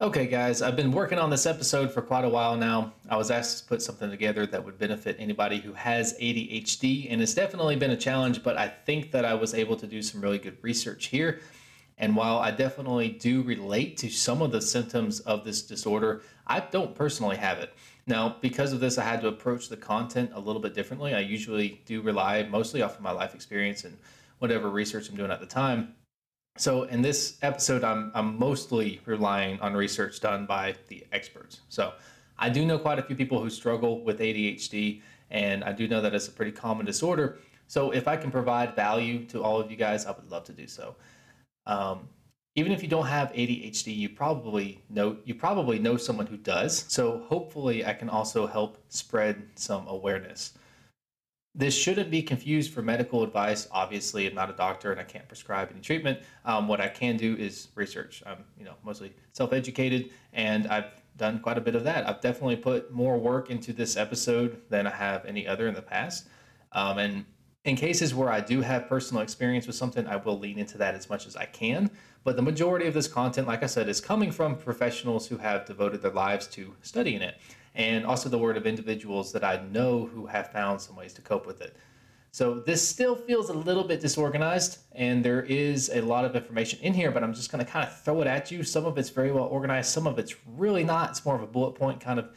Okay, guys, I've been working on this episode for quite a while now. I was asked to put something together that would benefit anybody who has ADHD, and it's definitely been a challenge, but I think that I was able to do some really good research here. And while I definitely do relate to some of the symptoms of this disorder, I don't personally have it. Now, because of this, I had to approach the content a little bit differently. I usually do rely mostly off of my life experience and whatever research I'm doing at the time. So in this episode, I'm, I'm mostly relying on research done by the experts. So I do know quite a few people who struggle with ADHD, and I do know that it's a pretty common disorder. So if I can provide value to all of you guys, I would love to do so. Um, even if you don't have ADHD, you probably know you probably know someone who does. So hopefully, I can also help spread some awareness. This shouldn't be confused for medical advice. Obviously, I'm not a doctor and I can't prescribe any treatment. Um, what I can do is research. I'm, you know, mostly self-educated, and I've done quite a bit of that. I've definitely put more work into this episode than I have any other in the past. Um, and in cases where I do have personal experience with something, I will lean into that as much as I can. But the majority of this content, like I said, is coming from professionals who have devoted their lives to studying it and also the word of individuals that I know who have found some ways to cope with it. So this still feels a little bit disorganized, and there is a lot of information in here, but I'm just going to kind of throw it at you. Some of it's very well organized, some of it's really not. It's more of a bullet point kind of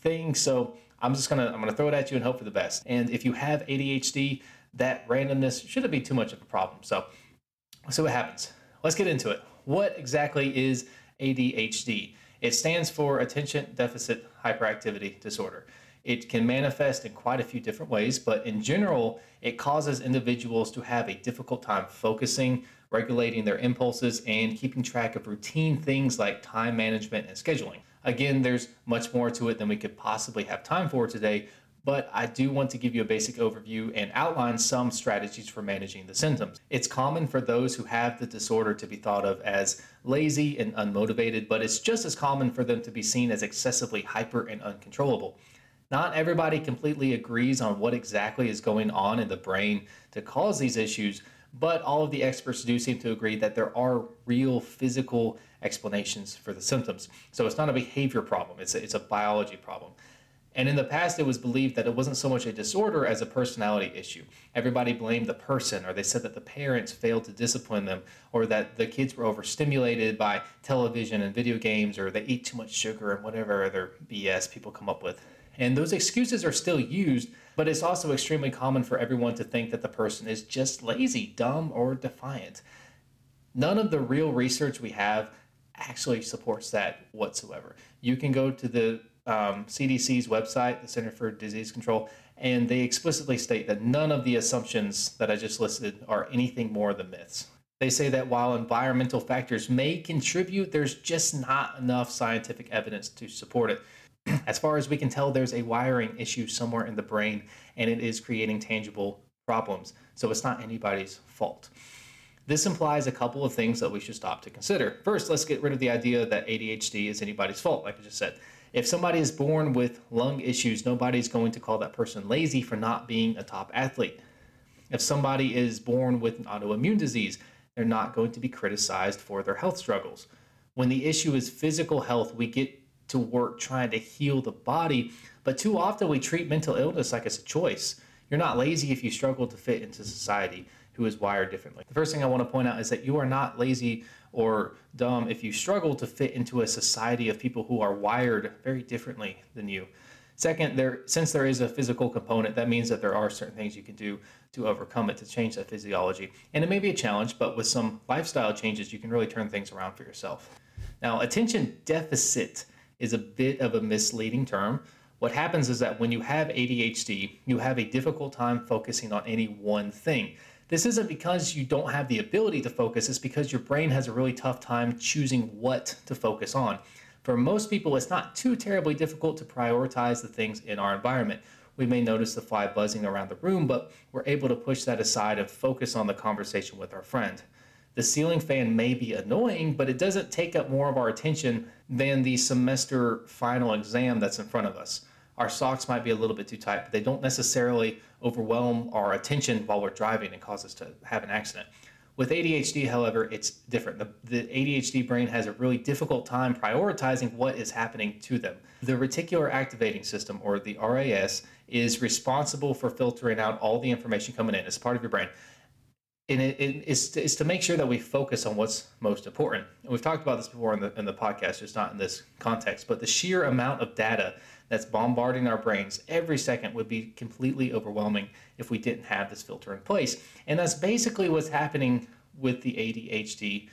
thing. So I'm just gonna I'm gonna throw it at you and hope for the best. And if you have ADHD, that randomness shouldn't be too much of a problem. So let's see what happens. Let's get into it. What exactly is ADHD? It stands for Attention Deficit Hyperactivity Disorder. It can manifest in quite a few different ways, but in general, it causes individuals to have a difficult time focusing, regulating their impulses, and keeping track of routine things like time management and scheduling. Again, there's much more to it than we could possibly have time for today, but I do want to give you a basic overview and outline some strategies for managing the symptoms. It's common for those who have the disorder to be thought of as lazy and unmotivated, but it's just as common for them to be seen as excessively hyper and uncontrollable. Not everybody completely agrees on what exactly is going on in the brain to cause these issues, but all of the experts do seem to agree that there are real physical explanations for the symptoms. So it's not a behavior problem, it's a, it's a biology problem. And in the past, it was believed that it wasn't so much a disorder as a personality issue. Everybody blamed the person, or they said that the parents failed to discipline them, or that the kids were overstimulated by television and video games, or they eat too much sugar and whatever other BS people come up with. And those excuses are still used, but it's also extremely common for everyone to think that the person is just lazy, dumb, or defiant. None of the real research we have actually supports that whatsoever. You can go to the um, CDC's website, the Center for Disease Control, and they explicitly state that none of the assumptions that I just listed are anything more than myths. They say that while environmental factors may contribute, there's just not enough scientific evidence to support it. As far as we can tell, there's a wiring issue somewhere in the brain, and it is creating tangible problems. So it's not anybody's fault. This implies a couple of things that we should stop to consider. First, let's get rid of the idea that ADHD is anybody's fault, like I just said. If somebody is born with lung issues, nobody's going to call that person lazy for not being a top athlete. If somebody is born with an autoimmune disease, they're not going to be criticized for their health struggles. When the issue is physical health, we get to work trying to heal the body, but too often we treat mental illness like it's a choice. You're not lazy if you struggle to fit into society who is wired differently. The first thing I want to point out is that you are not lazy or dumb if you struggle to fit into a society of people who are wired very differently than you. Second, there since there is a physical component, that means that there are certain things you can do to overcome it to change that physiology. And it may be a challenge, but with some lifestyle changes, you can really turn things around for yourself. Now, attention deficit is a bit of a misleading term. What happens is that when you have ADHD, you have a difficult time focusing on any one thing. This isn't because you don't have the ability to focus, it's because your brain has a really tough time choosing what to focus on. For most people, it's not too terribly difficult to prioritize the things in our environment. We may notice the fly buzzing around the room, but we're able to push that aside and focus on the conversation with our friend. The ceiling fan may be annoying, but it doesn't take up more of our attention than the semester final exam that's in front of us our socks might be a little bit too tight, but they don't necessarily overwhelm our attention while we're driving and cause us to have an accident. With ADHD, however, it's different. The, the ADHD brain has a really difficult time prioritizing what is happening to them. The reticular activating system, or the RAS, is responsible for filtering out all the information coming in as part of your brain. And it, it is, to, is to make sure that we focus on what's most important. And we've talked about this before in the, in the podcast, just not in this context, but the sheer amount of data that's bombarding our brains every second would be completely overwhelming if we didn't have this filter in place. And that's basically what's happening with the ADHD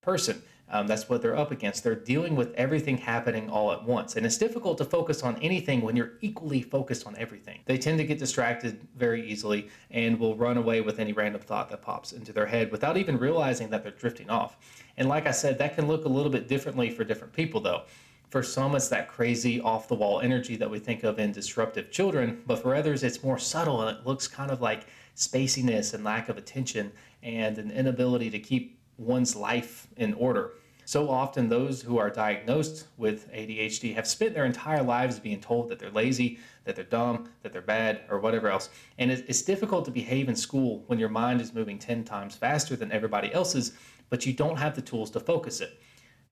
person. Um, that's what they're up against. They're dealing with everything happening all at once. And it's difficult to focus on anything when you're equally focused on everything. They tend to get distracted very easily and will run away with any random thought that pops into their head without even realizing that they're drifting off. And like I said, that can look a little bit differently for different people, though. For some, it's that crazy off the wall energy that we think of in disruptive children, but for others, it's more subtle and it looks kind of like spaciness and lack of attention and an inability to keep one's life in order. So often, those who are diagnosed with ADHD have spent their entire lives being told that they're lazy, that they're dumb, that they're bad, or whatever else. And it's difficult to behave in school when your mind is moving 10 times faster than everybody else's, but you don't have the tools to focus it.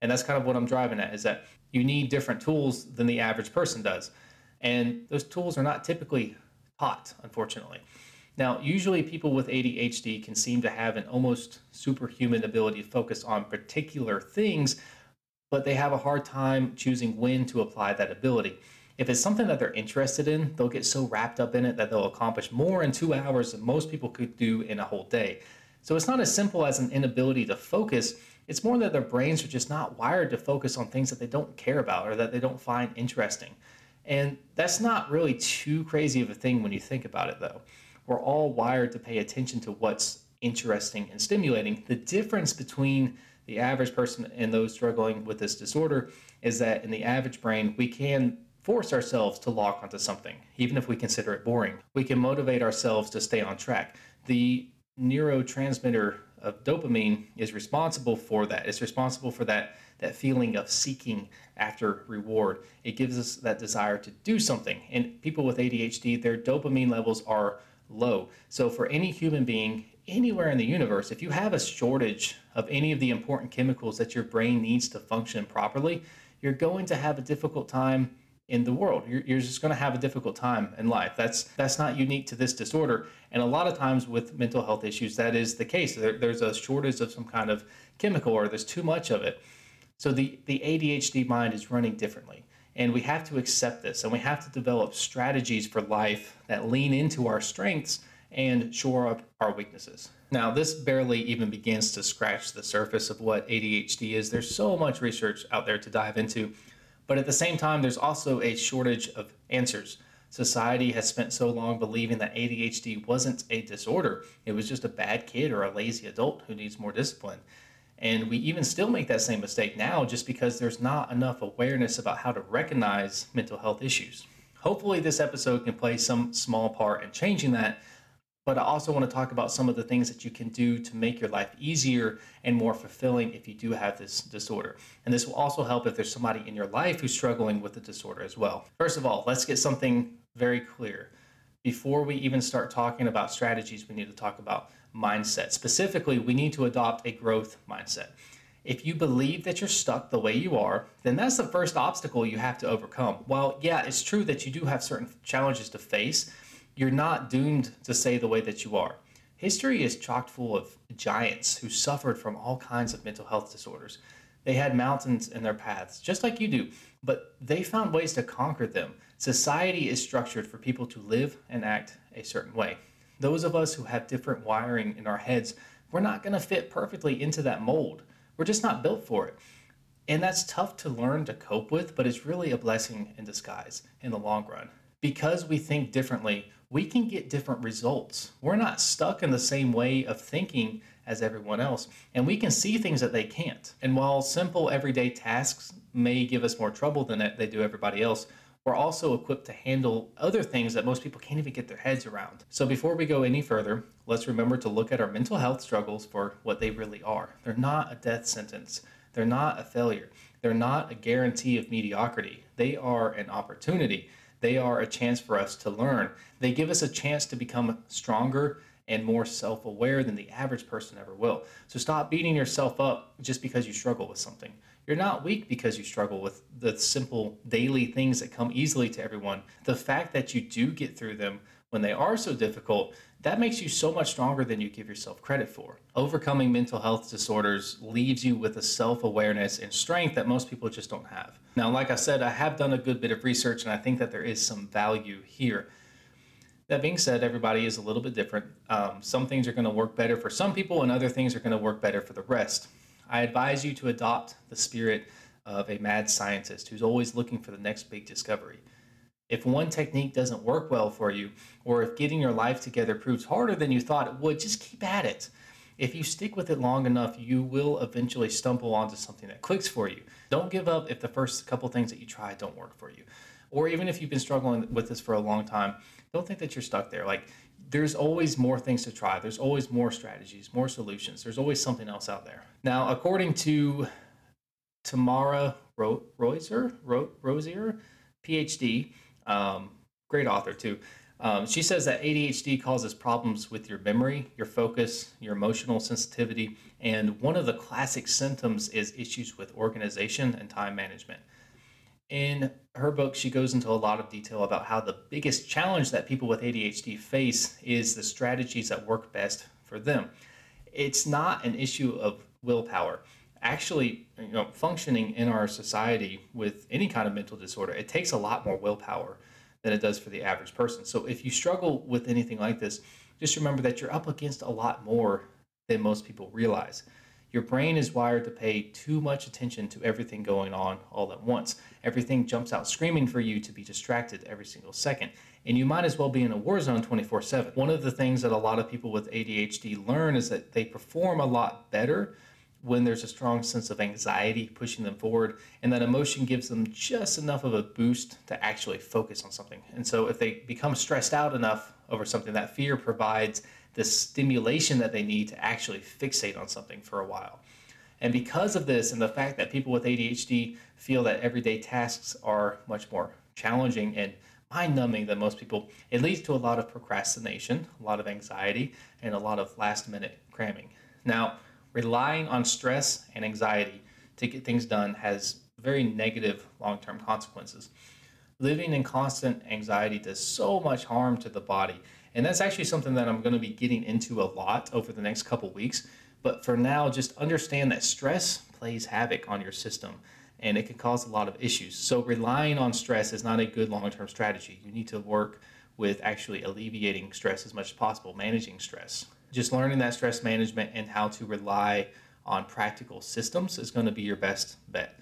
And that's kind of what I'm driving at is that you need different tools than the average person does. And those tools are not typically taught, unfortunately. Now, usually people with ADHD can seem to have an almost superhuman ability to focus on particular things, but they have a hard time choosing when to apply that ability. If it's something that they're interested in, they'll get so wrapped up in it that they'll accomplish more in two hours than most people could do in a whole day. So it's not as simple as an inability to focus. It's more that their brains are just not wired to focus on things that they don't care about or that they don't find interesting. And that's not really too crazy of a thing when you think about it, though we're all wired to pay attention to what's interesting and stimulating. The difference between the average person and those struggling with this disorder is that in the average brain, we can force ourselves to lock onto something, even if we consider it boring. We can motivate ourselves to stay on track. The neurotransmitter of dopamine is responsible for that. It's responsible for that that feeling of seeking after reward. It gives us that desire to do something. And people with ADHD, their dopamine levels are low. So, for any human being anywhere in the universe, if you have a shortage of any of the important chemicals that your brain needs to function properly, you're going to have a difficult time in the world. You're, you're just going to have a difficult time in life. That's that's not unique to this disorder. And a lot of times with mental health issues, that is the case. There, there's a shortage of some kind of chemical, or there's too much of it. So the the ADHD mind is running differently. And we have to accept this and we have to develop strategies for life that lean into our strengths and shore up our weaknesses. Now, this barely even begins to scratch the surface of what ADHD is. There's so much research out there to dive into, but at the same time, there's also a shortage of answers. Society has spent so long believing that ADHD wasn't a disorder, it was just a bad kid or a lazy adult who needs more discipline. And we even still make that same mistake now just because there's not enough awareness about how to recognize mental health issues. Hopefully, this episode can play some small part in changing that. But I also want to talk about some of the things that you can do to make your life easier and more fulfilling if you do have this disorder. And this will also help if there's somebody in your life who's struggling with the disorder as well. First of all, let's get something very clear. Before we even start talking about strategies, we need to talk about mindset. Specifically, we need to adopt a growth mindset. If you believe that you're stuck the way you are, then that's the first obstacle you have to overcome. While, yeah, it's true that you do have certain challenges to face, you're not doomed to stay the way that you are. History is chock full of giants who suffered from all kinds of mental health disorders. They had mountains in their paths, just like you do, but they found ways to conquer them. Society is structured for people to live and act a certain way those of us who have different wiring in our heads, we're not going to fit perfectly into that mold. We're just not built for it. And that's tough to learn to cope with, but it's really a blessing in disguise in the long run. Because we think differently, we can get different results. We're not stuck in the same way of thinking as everyone else, and we can see things that they can't. And while simple everyday tasks may give us more trouble than they do everybody else, we're also equipped to handle other things that most people can't even get their heads around. So before we go any further, let's remember to look at our mental health struggles for what they really are. They're not a death sentence, they're not a failure, they're not a guarantee of mediocrity. They are an opportunity. They are a chance for us to learn. They give us a chance to become stronger and more self aware than the average person ever will. So stop beating yourself up just because you struggle with something. You're not weak because you struggle with the simple daily things that come easily to everyone. The fact that you do get through them when they are so difficult, that makes you so much stronger than you give yourself credit for. Overcoming mental health disorders leaves you with a self awareness and strength that most people just don't have. Now, like I said, I have done a good bit of research and I think that there is some value here. That being said, everybody is a little bit different. Um, some things are going to work better for some people, and other things are going to work better for the rest. I advise you to adopt the spirit of a mad scientist who's always looking for the next big discovery. If one technique doesn't work well for you, or if getting your life together proves harder than you thought it would, just keep at it. If you stick with it long enough, you will eventually stumble onto something that clicks for you. Don't give up if the first couple things that you try don't work for you. Or even if you've been struggling with this for a long time, don't think that you're stuck there. Like, there's always more things to try. There's always more strategies, more solutions. There's always something else out there. Now, according to Tamara Ro- Roiser, Ro- Rosier, PhD, um, great author too. Um, she says that ADHD causes problems with your memory, your focus, your emotional sensitivity, and one of the classic symptoms is issues with organization and time management. In her book, she goes into a lot of detail about how the biggest challenge that people with ADHD face is the strategies that work best for them. It's not an issue of willpower. Actually, you know, functioning in our society with any kind of mental disorder, it takes a lot more willpower than it does for the average person. So if you struggle with anything like this, just remember that you're up against a lot more than most people realize. Your brain is wired to pay too much attention to everything going on all at once. Everything jumps out screaming for you to be distracted every single second. And you might as well be in a war zone 24 7. One of the things that a lot of people with ADHD learn is that they perform a lot better when there's a strong sense of anxiety pushing them forward, and that emotion gives them just enough of a boost to actually focus on something. And so, if they become stressed out enough over something, that fear provides the stimulation that they need to actually fixate on something for a while. And because of this, and the fact that people with ADHD feel that everyday tasks are much more challenging and mind numbing than most people, it leads to a lot of procrastination, a lot of anxiety, and a lot of last minute cramming. Now, relying on stress and anxiety to get things done has very negative long term consequences. Living in constant anxiety does so much harm to the body and that's actually something that I'm going to be getting into a lot over the next couple weeks. But for now, just understand that stress plays havoc on your system and it can cause a lot of issues. So relying on stress is not a good long-term strategy. You need to work with actually alleviating stress as much as possible, managing stress. Just learning that stress management and how to rely on practical systems is going to be your best bet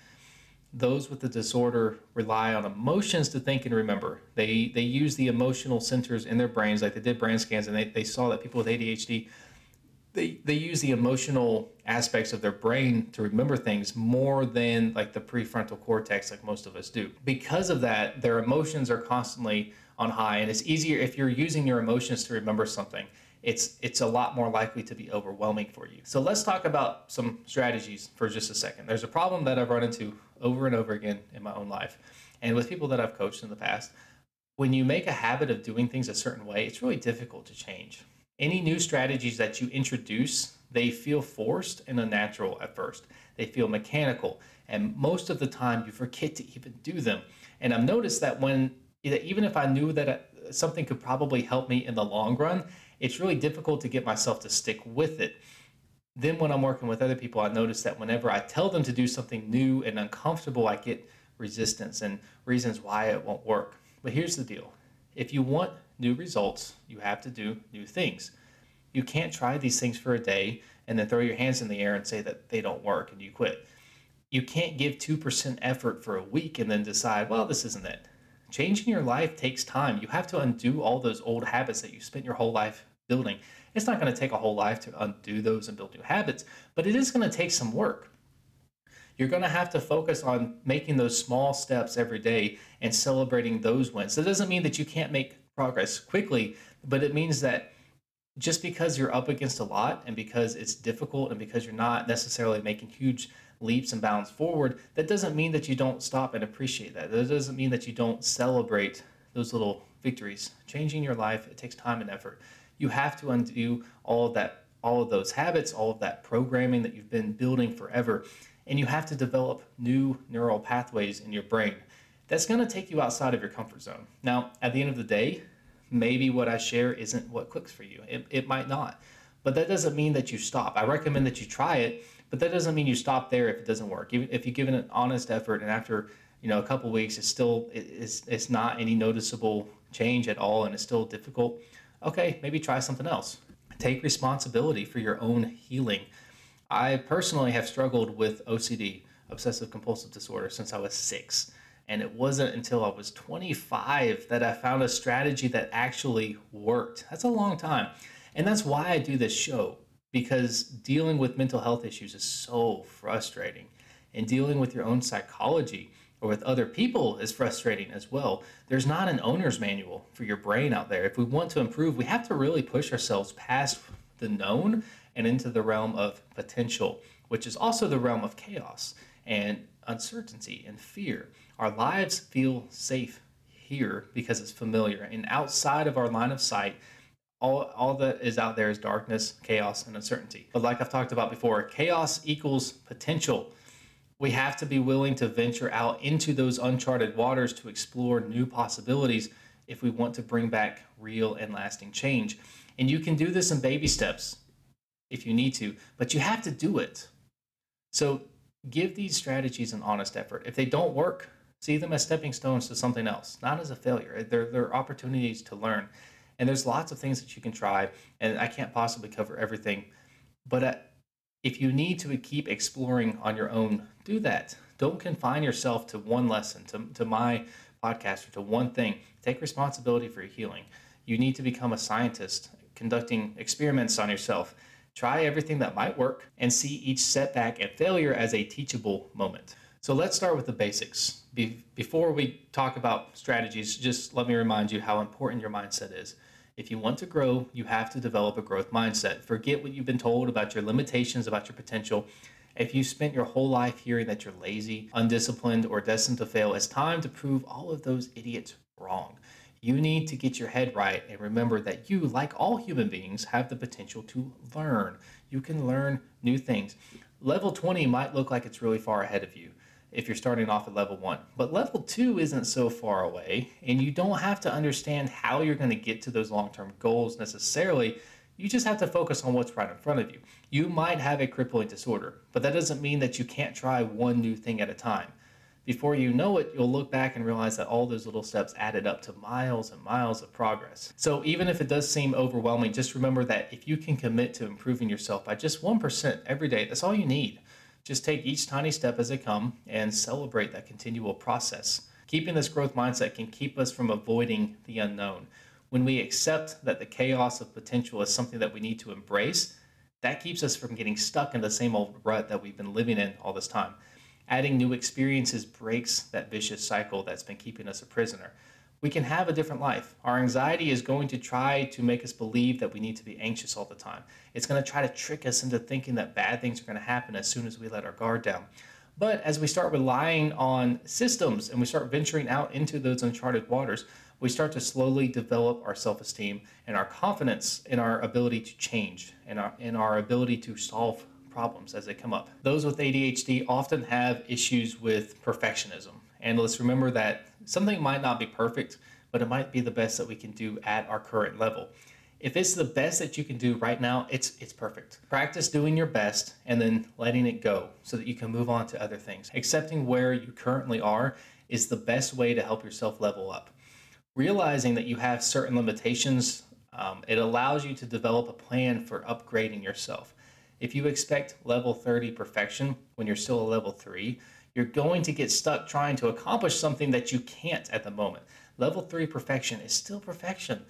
those with the disorder rely on emotions to think and remember. They they use the emotional centers in their brains, like they did brain scans, and they, they saw that people with ADHD, they they use the emotional aspects of their brain to remember things more than like the prefrontal cortex, like most of us do. Because of that, their emotions are constantly on high, and it's easier if you're using your emotions to remember something it's it's a lot more likely to be overwhelming for you. So let's talk about some strategies for just a second. There's a problem that I've run into over and over again in my own life and with people that I've coached in the past. When you make a habit of doing things a certain way, it's really difficult to change. Any new strategies that you introduce, they feel forced and unnatural at first. They feel mechanical, and most of the time you forget to even do them. And I've noticed that when even if I knew that uh, something could probably help me in the long run, it's really difficult to get myself to stick with it. Then, when I'm working with other people, I notice that whenever I tell them to do something new and uncomfortable, I get resistance and reasons why it won't work. But here's the deal if you want new results, you have to do new things. You can't try these things for a day and then throw your hands in the air and say that they don't work and you quit. You can't give 2% effort for a week and then decide, well, this isn't it. Changing your life takes time. You have to undo all those old habits that you spent your whole life building. It's not going to take a whole life to undo those and build new habits, but it is going to take some work. You're going to have to focus on making those small steps every day and celebrating those wins. That doesn't mean that you can't make progress quickly, but it means that just because you're up against a lot and because it's difficult and because you're not necessarily making huge leaps and bounds forward, that doesn't mean that you don't stop and appreciate that. That doesn't mean that you don't celebrate those little victories. Changing your life, it takes time and effort. You have to undo all of that, all of those habits, all of that programming that you've been building forever, and you have to develop new neural pathways in your brain. That's going to take you outside of your comfort zone. Now, at the end of the day, maybe what I share isn't what clicks for you. It, it might not. But that doesn't mean that you stop. I recommend that you try it, but that doesn't mean you stop there if it doesn't work. Even if you give it an honest effort and after you know a couple weeks it's still it's it's not any noticeable change at all and it's still difficult, okay, maybe try something else. Take responsibility for your own healing. I personally have struggled with OCD, obsessive compulsive disorder, since I was six. And it wasn't until I was 25 that I found a strategy that actually worked. That's a long time. And that's why I do this show, because dealing with mental health issues is so frustrating. And dealing with your own psychology or with other people is frustrating as well. There's not an owner's manual for your brain out there. If we want to improve, we have to really push ourselves past the known and into the realm of potential, which is also the realm of chaos and uncertainty and fear. Our lives feel safe here because it's familiar. And outside of our line of sight, all, all that is out there is darkness, chaos, and uncertainty. But like I've talked about before, chaos equals potential. We have to be willing to venture out into those uncharted waters to explore new possibilities if we want to bring back real and lasting change. And you can do this in baby steps if you need to, but you have to do it. So give these strategies an honest effort. If they don't work, see them as stepping stones to something else, not as a failure. They're, they're opportunities to learn. And there's lots of things that you can try, and I can't possibly cover everything. But uh, if you need to keep exploring on your own, do that. Don't confine yourself to one lesson, to, to my podcast, or to one thing. Take responsibility for your healing. You need to become a scientist, conducting experiments on yourself Try everything that might work and see each setback and failure as a teachable moment. So let's start with the basics. Be- before we talk about strategies, just let me remind you how important your mindset is. If you want to grow, you have to develop a growth mindset. Forget what you've been told about your limitations, about your potential. If you spent your whole life hearing that you're lazy, undisciplined, or destined to fail, it's time to prove all of those idiots wrong. You need to get your head right and remember that you, like all human beings, have the potential to learn. You can learn new things. Level 20 might look like it's really far ahead of you if you're starting off at level 1, but level 2 isn't so far away, and you don't have to understand how you're going to get to those long term goals necessarily. You just have to focus on what's right in front of you. You might have a crippling disorder, but that doesn't mean that you can't try one new thing at a time before you know it, you'll look back and realize that all those little steps added up to miles and miles of progress. So even if it does seem overwhelming, just remember that if you can commit to improving yourself by just 1% every day, that's all you need. Just take each tiny step as they come and celebrate that continual process. Keeping this growth mindset can keep us from avoiding the unknown. When we accept that the chaos of potential is something that we need to embrace, that keeps us from getting stuck in the same old rut that we've been living in all this time. Adding new experiences breaks that vicious cycle that's been keeping us a prisoner. We can have a different life. Our anxiety is going to try to make us believe that we need to be anxious all the time. It's going to try to trick us into thinking that bad things are going to happen as soon as we let our guard down. But as we start relying on systems and we start venturing out into those uncharted waters, we start to slowly develop our self esteem and our confidence in our ability to change and our, in our ability to solve problems as they come up. Those with ADHD often have issues with perfectionism. And let's remember that something might not be perfect, but it might be the best that we can do at our current level. If it's the best that you can do right now, it's it's perfect. Practice doing your best and then letting it go so that you can move on to other things. Accepting where you currently are is the best way to help yourself level up. Realizing that you have certain limitations, um, it allows you to develop a plan for upgrading yourself. If you expect level 30 perfection when you're still a level 3, you're going to get stuck trying to accomplish something that you can't at the moment. Level 3 perfection is still perfection.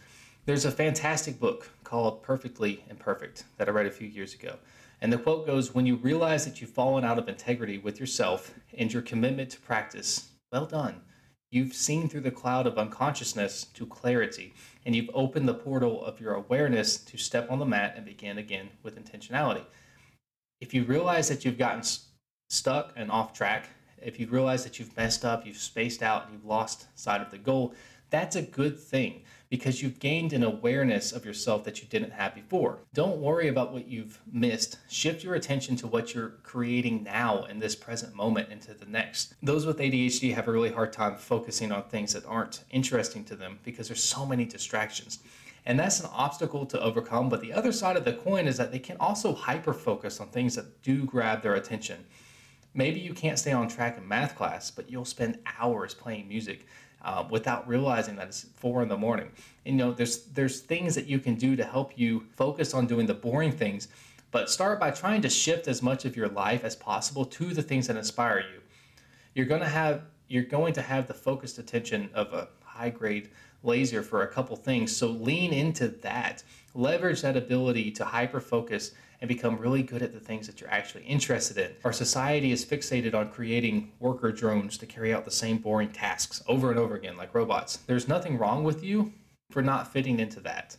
There's a fantastic book called Perfectly Imperfect that I read a few years ago. And the quote goes When you realize that you've fallen out of integrity with yourself and your commitment to practice, well done. You've seen through the cloud of unconsciousness to clarity, and you've opened the portal of your awareness to step on the mat and begin again with intentionality if you realize that you've gotten stuck and off track, if you realize that you've messed up, you've spaced out, you've lost sight of the goal, That's a good thing because you've gained an awareness of yourself that you didn't have before. Don't worry about what you've missed. Shift your attention to what you're creating now in this present moment into the next. Those with ADHD have a really hard time focusing on things that aren't interesting to them because there's so many distractions. And that's an obstacle to overcome. But the other side of the coin is that they can also hyper focus on things that do grab their attention. Maybe you can't stay on track in math class, but you'll spend hours playing music uh, without realizing that it's four in the morning. And, you know, there's there's things that you can do to help you focus on doing the boring things, but start by trying to shift as much of your life as possible to the things that inspire you. You're gonna have you're going to have the focused attention of a high grade laser for a couple things. So lean into that. Leverage that ability to hyper focus and become really good at the things that you're actually interested in. Our society is fixated on creating worker drones to carry out the same boring tasks over and over again, like robots. There's nothing wrong with you for not fitting into that.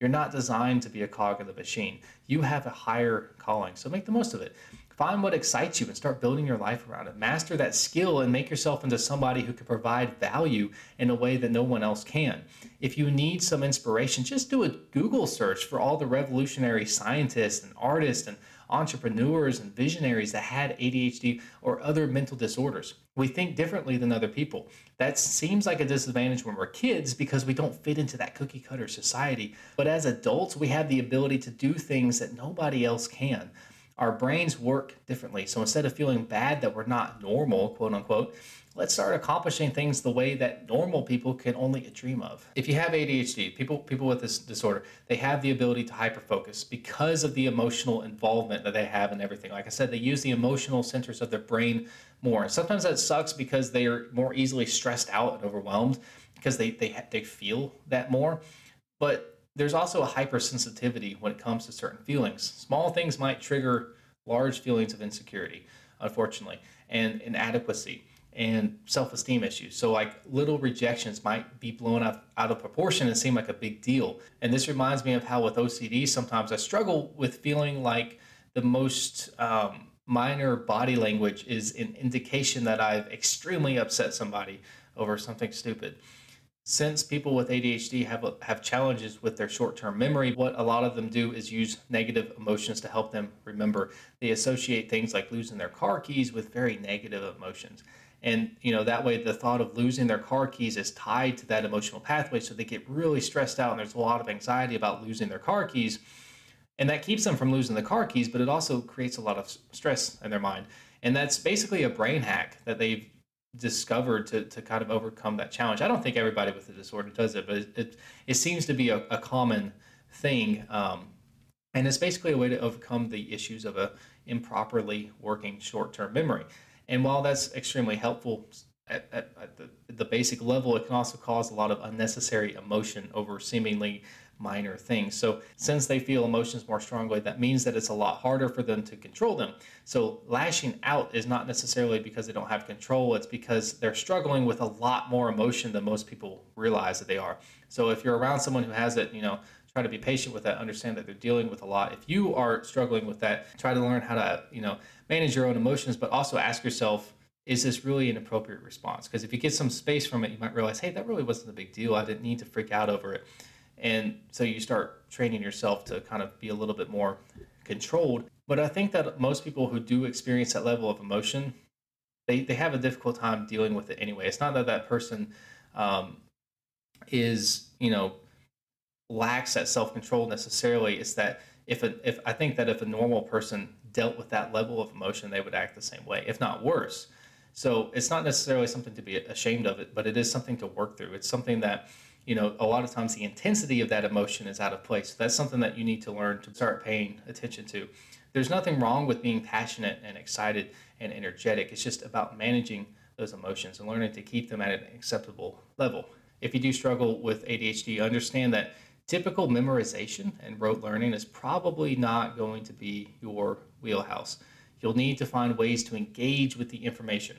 You're not designed to be a cog of the machine. You have a higher calling, so make the most of it. Find what excites you and start building your life around it. Master that skill and make yourself into somebody who can provide value in a way that no one else can. If you need some inspiration, just do a Google search for all the revolutionary scientists and artists and entrepreneurs and visionaries that had ADHD or other mental disorders. We think differently than other people. That seems like a disadvantage when we're kids because we don't fit into that cookie cutter society. But as adults, we have the ability to do things that nobody else can our brains work differently. So instead of feeling bad that we're not normal, quote unquote, let's start accomplishing things the way that normal people can only dream of. If you have ADHD, people people with this disorder, they have the ability to hyperfocus because of the emotional involvement that they have in everything. Like I said, they use the emotional centers of their brain more. Sometimes that sucks because they are more easily stressed out and overwhelmed because they they they feel that more. But there's also a hypersensitivity when it comes to certain feelings. Small things might trigger large feelings of insecurity, unfortunately, and inadequacy and self-esteem issues. So like little rejections might be blown out, out of proportion and seem like a big deal. And this reminds me of how with OCD sometimes I struggle with feeling like the most um, minor body language is an indication that I've extremely upset somebody over something stupid since people with ADHD have have challenges with their short-term memory, what a lot of them do is use negative emotions to help them remember. They associate things like losing their car keys with very negative emotions. And you know that way the thought of losing their car keys is tied to that emotional pathway so they get really stressed out and there's a lot of anxiety about losing their car keys. And that keeps them from losing the car keys, but it also creates a lot of stress in their mind. And that's basically a brain hack that they've discovered to, to kind of overcome that challenge. I don't think everybody with the disorder does it, but it, it, it seems to be a, a common thing. Um, and it's basically a way to overcome the issues of a improperly working short-term memory. And while that's extremely helpful at, at, at the, the basic level, it can also cause a lot of unnecessary emotion over seemingly minor things. So, since they feel emotions more strongly, that means that it's a lot harder for them to control them. So, lashing out is not necessarily because they don't have control, it's because they're struggling with a lot more emotion than most people realize that they are. So, if you're around someone who has it, you know, try to be patient with that, understand that they're dealing with a lot. If you are struggling with that, try to learn how to, you know, manage your own emotions, but also ask yourself, is this really an appropriate response? Because if you get some space from it, you might realize, hey, that really wasn't a big deal. I didn't need to freak out over it. And so you start training yourself to kind of be a little bit more controlled. But I think that most people who do experience that level of emotion, they, they have a difficult time dealing with it anyway. It's not that that person um, is, you know, lacks that self control necessarily. It's that if a, if I think that if a normal person dealt with that level of emotion, they would act the same way, if not worse. So it's not necessarily something to be ashamed of it, but it is something to work through. It's something that you know, a lot of times the intensity of that emotion is out of place. That's something that you need to learn to start paying attention to. There's nothing wrong with being passionate and excited and energetic. It's just about managing those emotions and learning to keep them at an acceptable level. If you do struggle with ADHD, understand that typical memorization and rote learning is probably not going to be your wheelhouse. You'll need to find ways to engage with the information,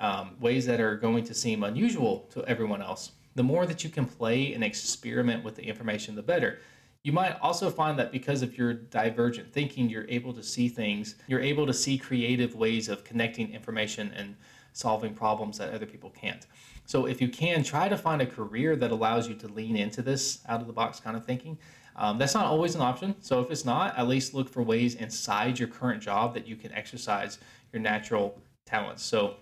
um, ways that are going to seem unusual to everyone else the more that you can play and experiment with the information, the better. You might also find that because of your divergent thinking, you're able to see things, you're able to see creative ways of connecting information and solving problems that other people can't. So if you can, try to find a career that allows you to lean into this out of the box kind of thinking. Um, that's not always an option. So if it's not, at least look for ways inside your current job that you can exercise your natural talents. So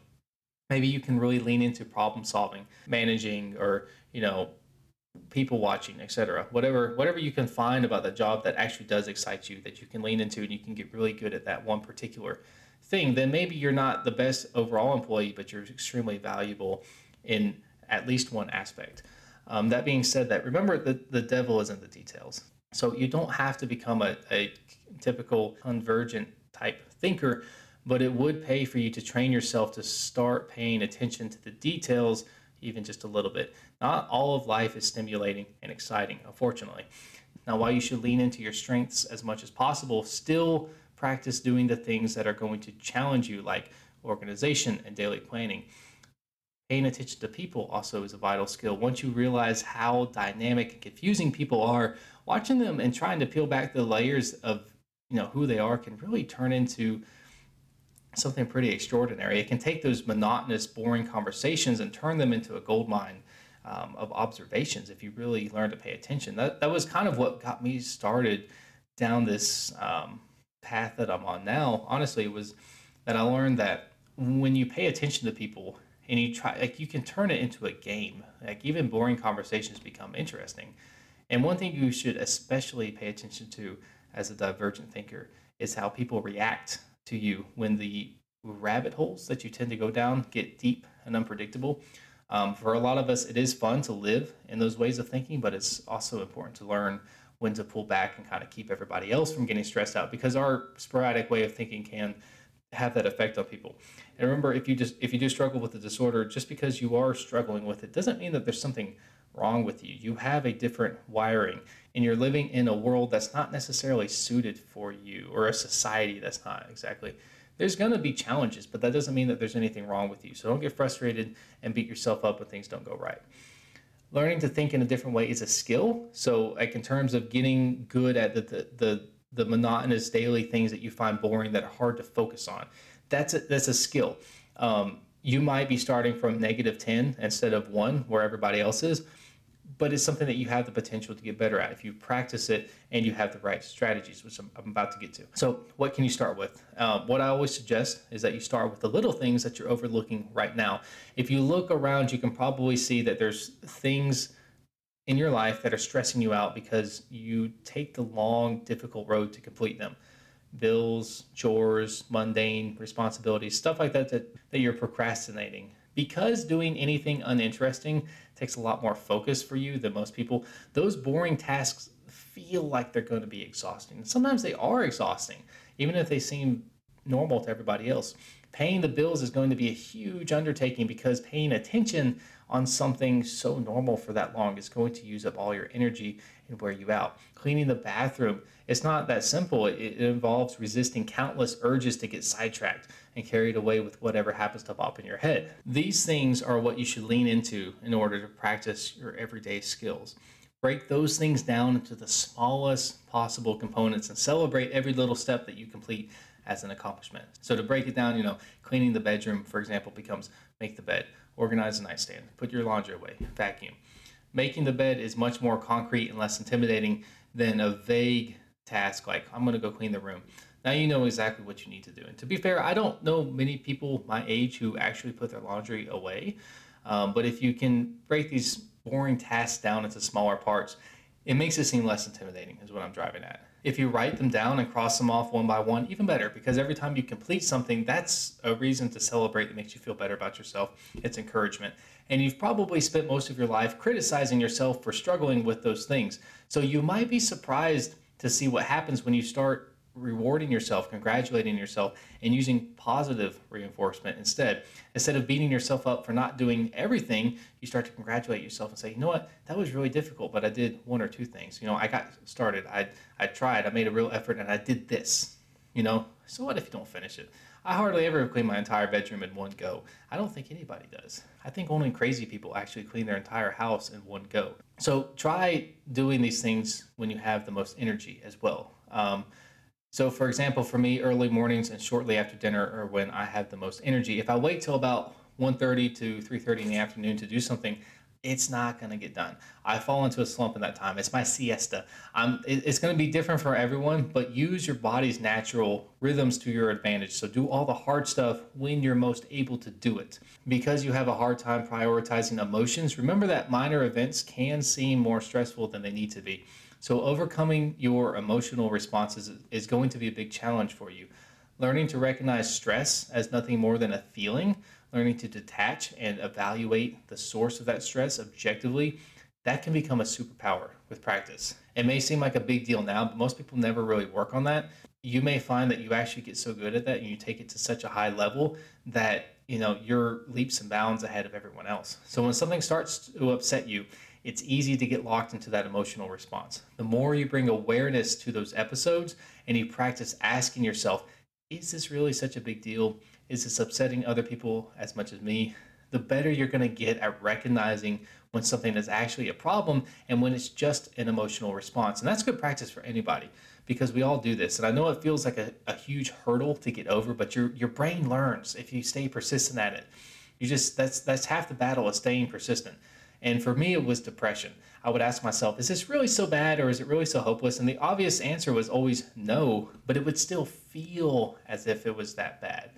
maybe you can really lean into problem solving, managing, or you know, people watching, etc. Whatever whatever you can find about the job that actually does excite you, that you can lean into, and you can get really good at that one particular thing. Then maybe you're not the best overall employee, but you're extremely valuable in at least one aspect. Um, that being said, that remember that the devil is in the details. So you don't have to become a, a typical convergent type thinker, but it would pay for you to train yourself to start paying attention to the details even just a little bit. Not all of life is stimulating and exciting, unfortunately. Now, while you should lean into your strengths as much as possible, still practice doing the things that are going to challenge you, like organization and daily planning paying attention to people also is a vital skill. Once you realize how dynamic and confusing people are, watching them and trying to peel back the layers of you know who they are can really turn into something pretty extraordinary. It can take those monotonous, boring conversations and turn them into a gold mine um, of observations if you really learn to pay attention. That that was kind of what got me started down this um, path that I'm on now. Honestly, it was that I learned that when you pay attention to people and you try like you can turn it into a game like even boring conversations become interesting and one thing you should especially pay attention to as a divergent thinker is how people react to you when the rabbit holes that you tend to go down get deep and unpredictable um, for a lot of us it is fun to live in those ways of thinking but it's also important to learn when to pull back and kind of keep everybody else from getting stressed out because our sporadic way of thinking can have that effect on people. And remember, if you just if you do struggle with the disorder, just because you are struggling with it doesn't mean that there's something wrong with you. You have a different wiring, and you're living in a world that's not necessarily suited for you, or a society that's not exactly. There's going to be challenges, but that doesn't mean that there's anything wrong with you. So don't get frustrated and beat yourself up when things don't go right. Learning to think in a different way is a skill. So, like in terms of getting good at the, the, the the monotonous daily things that you find boring that are hard to focus on. That's a, that's a skill. Um, you might be starting from negative 10 instead of one where everybody else is, but it's something that you have the potential to get better at if you practice it and you have the right strategies, which I'm, I'm about to get to. So, what can you start with? Um, what I always suggest is that you start with the little things that you're overlooking right now. If you look around, you can probably see that there's things in your life that are stressing you out because you take the long, difficult road to complete them. Bills, chores, mundane responsibilities, stuff like that, that, that you're procrastinating. Because doing anything uninteresting takes a lot more focus for you than most people, those boring tasks feel like they're going to be exhausting. Sometimes they are exhausting, even if they seem normal to everybody else. Paying the bills is going to be a huge undertaking because paying attention on something so normal for that long is going to use up all your energy and wear you out. Cleaning the bathroom, it's not that simple. It, involves resisting countless urges to get sidetracked and carried away with whatever happens to pop in your head. These things are what you should lean into in order to practice your everyday skills. Break those things down into the smallest possible components and celebrate every little step that you complete as an accomplishment. So to break it down, you know, cleaning the bedroom, for example, becomes make the bed, organize the nightstand, put your laundry away, vacuum. Making the bed is much more concrete and less intimidating than a vague task like I'm going to go clean the room. Now you know exactly what you need to do. And to be fair, I don't know many people my age who actually put their laundry away. Um, but if you can break these boring tasks down into smaller parts, it makes it seem less intimidating, is what I'm driving at. If you write them down and cross them off one by one, even better, because every time you complete something, that's a reason to celebrate that makes you feel better about yourself. It's encouragement. And you've probably spent most of your life criticizing yourself for struggling with those things. So you might be surprised to see what happens when you start rewarding yourself, congratulating yourself, and using positive reinforcement instead. Instead of beating yourself up for not doing everything, you start to congratulate yourself and say, you know what, that was really difficult, but I did one or two things. You know, I got started, I, I tried, I made a real effort, and I did this. You know, so what if you don't finish it? I hardly ever clean my entire bedroom in one go. I don't think anybody does. I think only crazy people actually clean their entire house in one go. So try doing these things when you have the most energy as well. Um, so, for example, for me, early mornings and shortly after dinner are when I have the most energy. If I wait till about 1.30 to 3.30 in the afternoon to do something, it's not going to get done. I fall into a slump in that time. It's my siesta. I'm, it's going to be different for everyone, but use your body's natural rhythms to your advantage. So do all the hard stuff when you're most able to do it. Because you have a hard time prioritizing emotions, remember that minor events can seem more stressful than they need to be. So overcoming your emotional responses is going to be a big challenge for you. Learning to recognize stress as nothing more than a feeling learning to detach and evaluate the source of that stress objectively, that can become a superpower with practice. It may seem like a big deal now, but most people never really work on that. You may find that you actually get so good at that and you take it to such a high level that you know you're leaps and bounds ahead of everyone else. So when something starts to upset you, it's easy to get locked into that emotional response. The more you bring awareness to those episodes and you practice asking yourself, is this really such a big deal? Is this upsetting other people as much as me? The better you're going to get at recognizing when something is actually a problem and when it's just an emotional response. And that's good practice for anybody because we all do this. And I know it feels like a, a huge hurdle to get over, but your your brain learns if you stay persistent at it. You just that's that's half the battle of staying persistent. And for me, it was depression. I would ask myself, is this really so bad or is it really so hopeless? And the obvious answer was always no, but it would still feel as if it was that bad.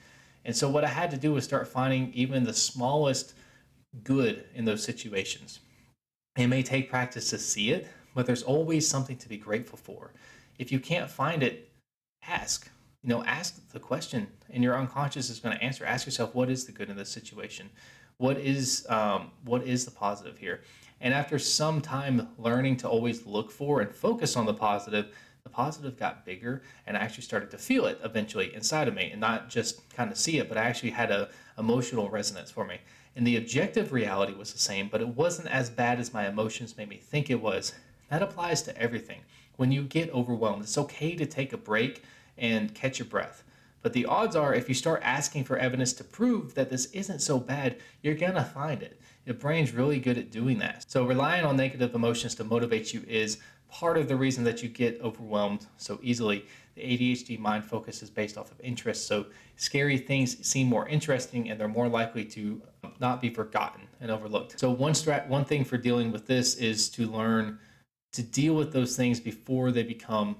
And so what I had to do was start finding even the smallest good in those situations. It may take practice to see it, but there's always something to be grateful for. If you can't find it, ask. You know, ask the question, and your unconscious is going to answer. Ask yourself, what is the good in this situation? What is um, what is the positive here? And after some time learning to always look for and focus on the positive, positive got bigger and I actually started to feel it eventually inside of me and not just kind of see it, but I actually had a emotional resonance for me. And the objective reality was the same, but it wasn't as bad as my emotions made me think it was. That applies to everything. When you get overwhelmed, it's okay to take a break and catch your breath. But the odds are, if you start asking for evidence to prove that this isn't so bad, you're gonna find it. Your brain's really good at doing that. So, relying on negative emotions to motivate you is part of the reason that you get overwhelmed so easily. The ADHD mind focus is based off of interest. So scary things seem more interesting and they're more likely to um, not be forgotten and overlooked. So one strat one thing for dealing with this is to learn to deal with those things before they become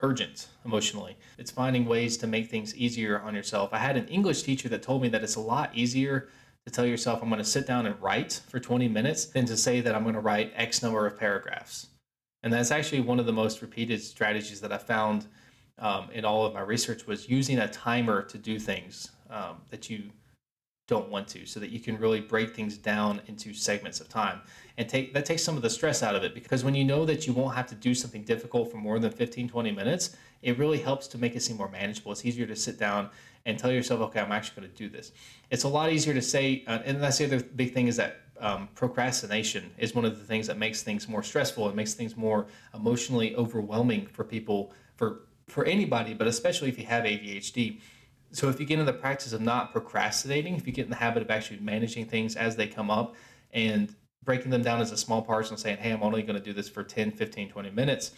urgent emotionally. It's finding ways to make things easier on yourself. I had an English teacher that told me that it's a lot easier to tell yourself I'm going to sit down and write for 20 minutes than to say that I'm going to write X number of paragraphs. And that's actually one of the most repeated strategies that I found um, in all of my research was using a timer to do things um, that you don't want to so that you can really break things down into segments of time. And take that takes some of the stress out of it because when you know that you won't have to do something difficult for more than 15 20 minutes it really helps to make it seem more manageable. It's easier to sit down and tell yourself okay i'm actually going to do this. It's a lot easier to say uh, and that's the other big thing is that um, procrastination is one of the things that makes things more stressful. And makes things more emotionally overwhelming for people for for anybody but especially if you have adhd so if you get in the practice of not procrastinating if you get in the habit of actually managing things as they come up and breaking them down into small parts and saying hey i'm only going to do this for 10 15 20 minutes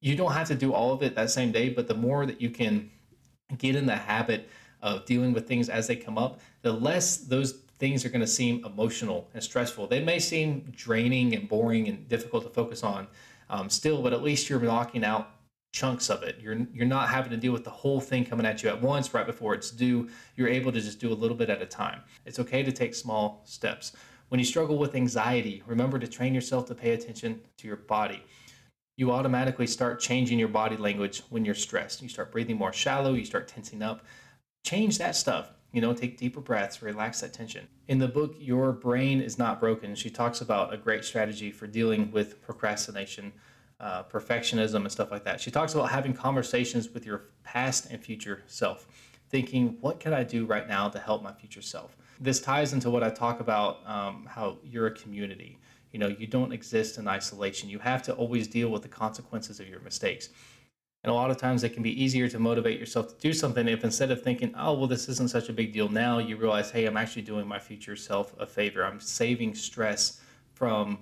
you don't have to do all of it that same day but the more that you can get in the habit of dealing with things as they come up the less those things are going to seem emotional and stressful. They may seem draining and boring and difficult to focus on um, still, but at least you're knocking out chunks of it. You're you're not having to deal with the whole thing coming at you at once right before it's due. You're able to just do a little bit at a time. It's okay to take small steps. When you struggle with anxiety, remember to train yourself to pay attention to your body. You automatically start changing your body language when you're stressed. You start breathing more shallow, you start tensing up. Change that stuff you know, take deeper breaths, relax that tension. In the book, Your Brain is Not Broken, she talks about a great strategy for dealing with procrastination, uh, perfectionism, and stuff like that. She talks about having conversations with your past and future self, thinking, what can I do right now to help my future self? This ties into what I talk about um, how you're a community. You know, you don't exist in isolation. You have to always deal with the consequences of your mistakes. And a lot of times it can be easier to motivate yourself to do something if instead of thinking, oh, well, this isn't such a big deal now, you realize, hey, I'm actually doing my future self a favor. I'm saving stress from,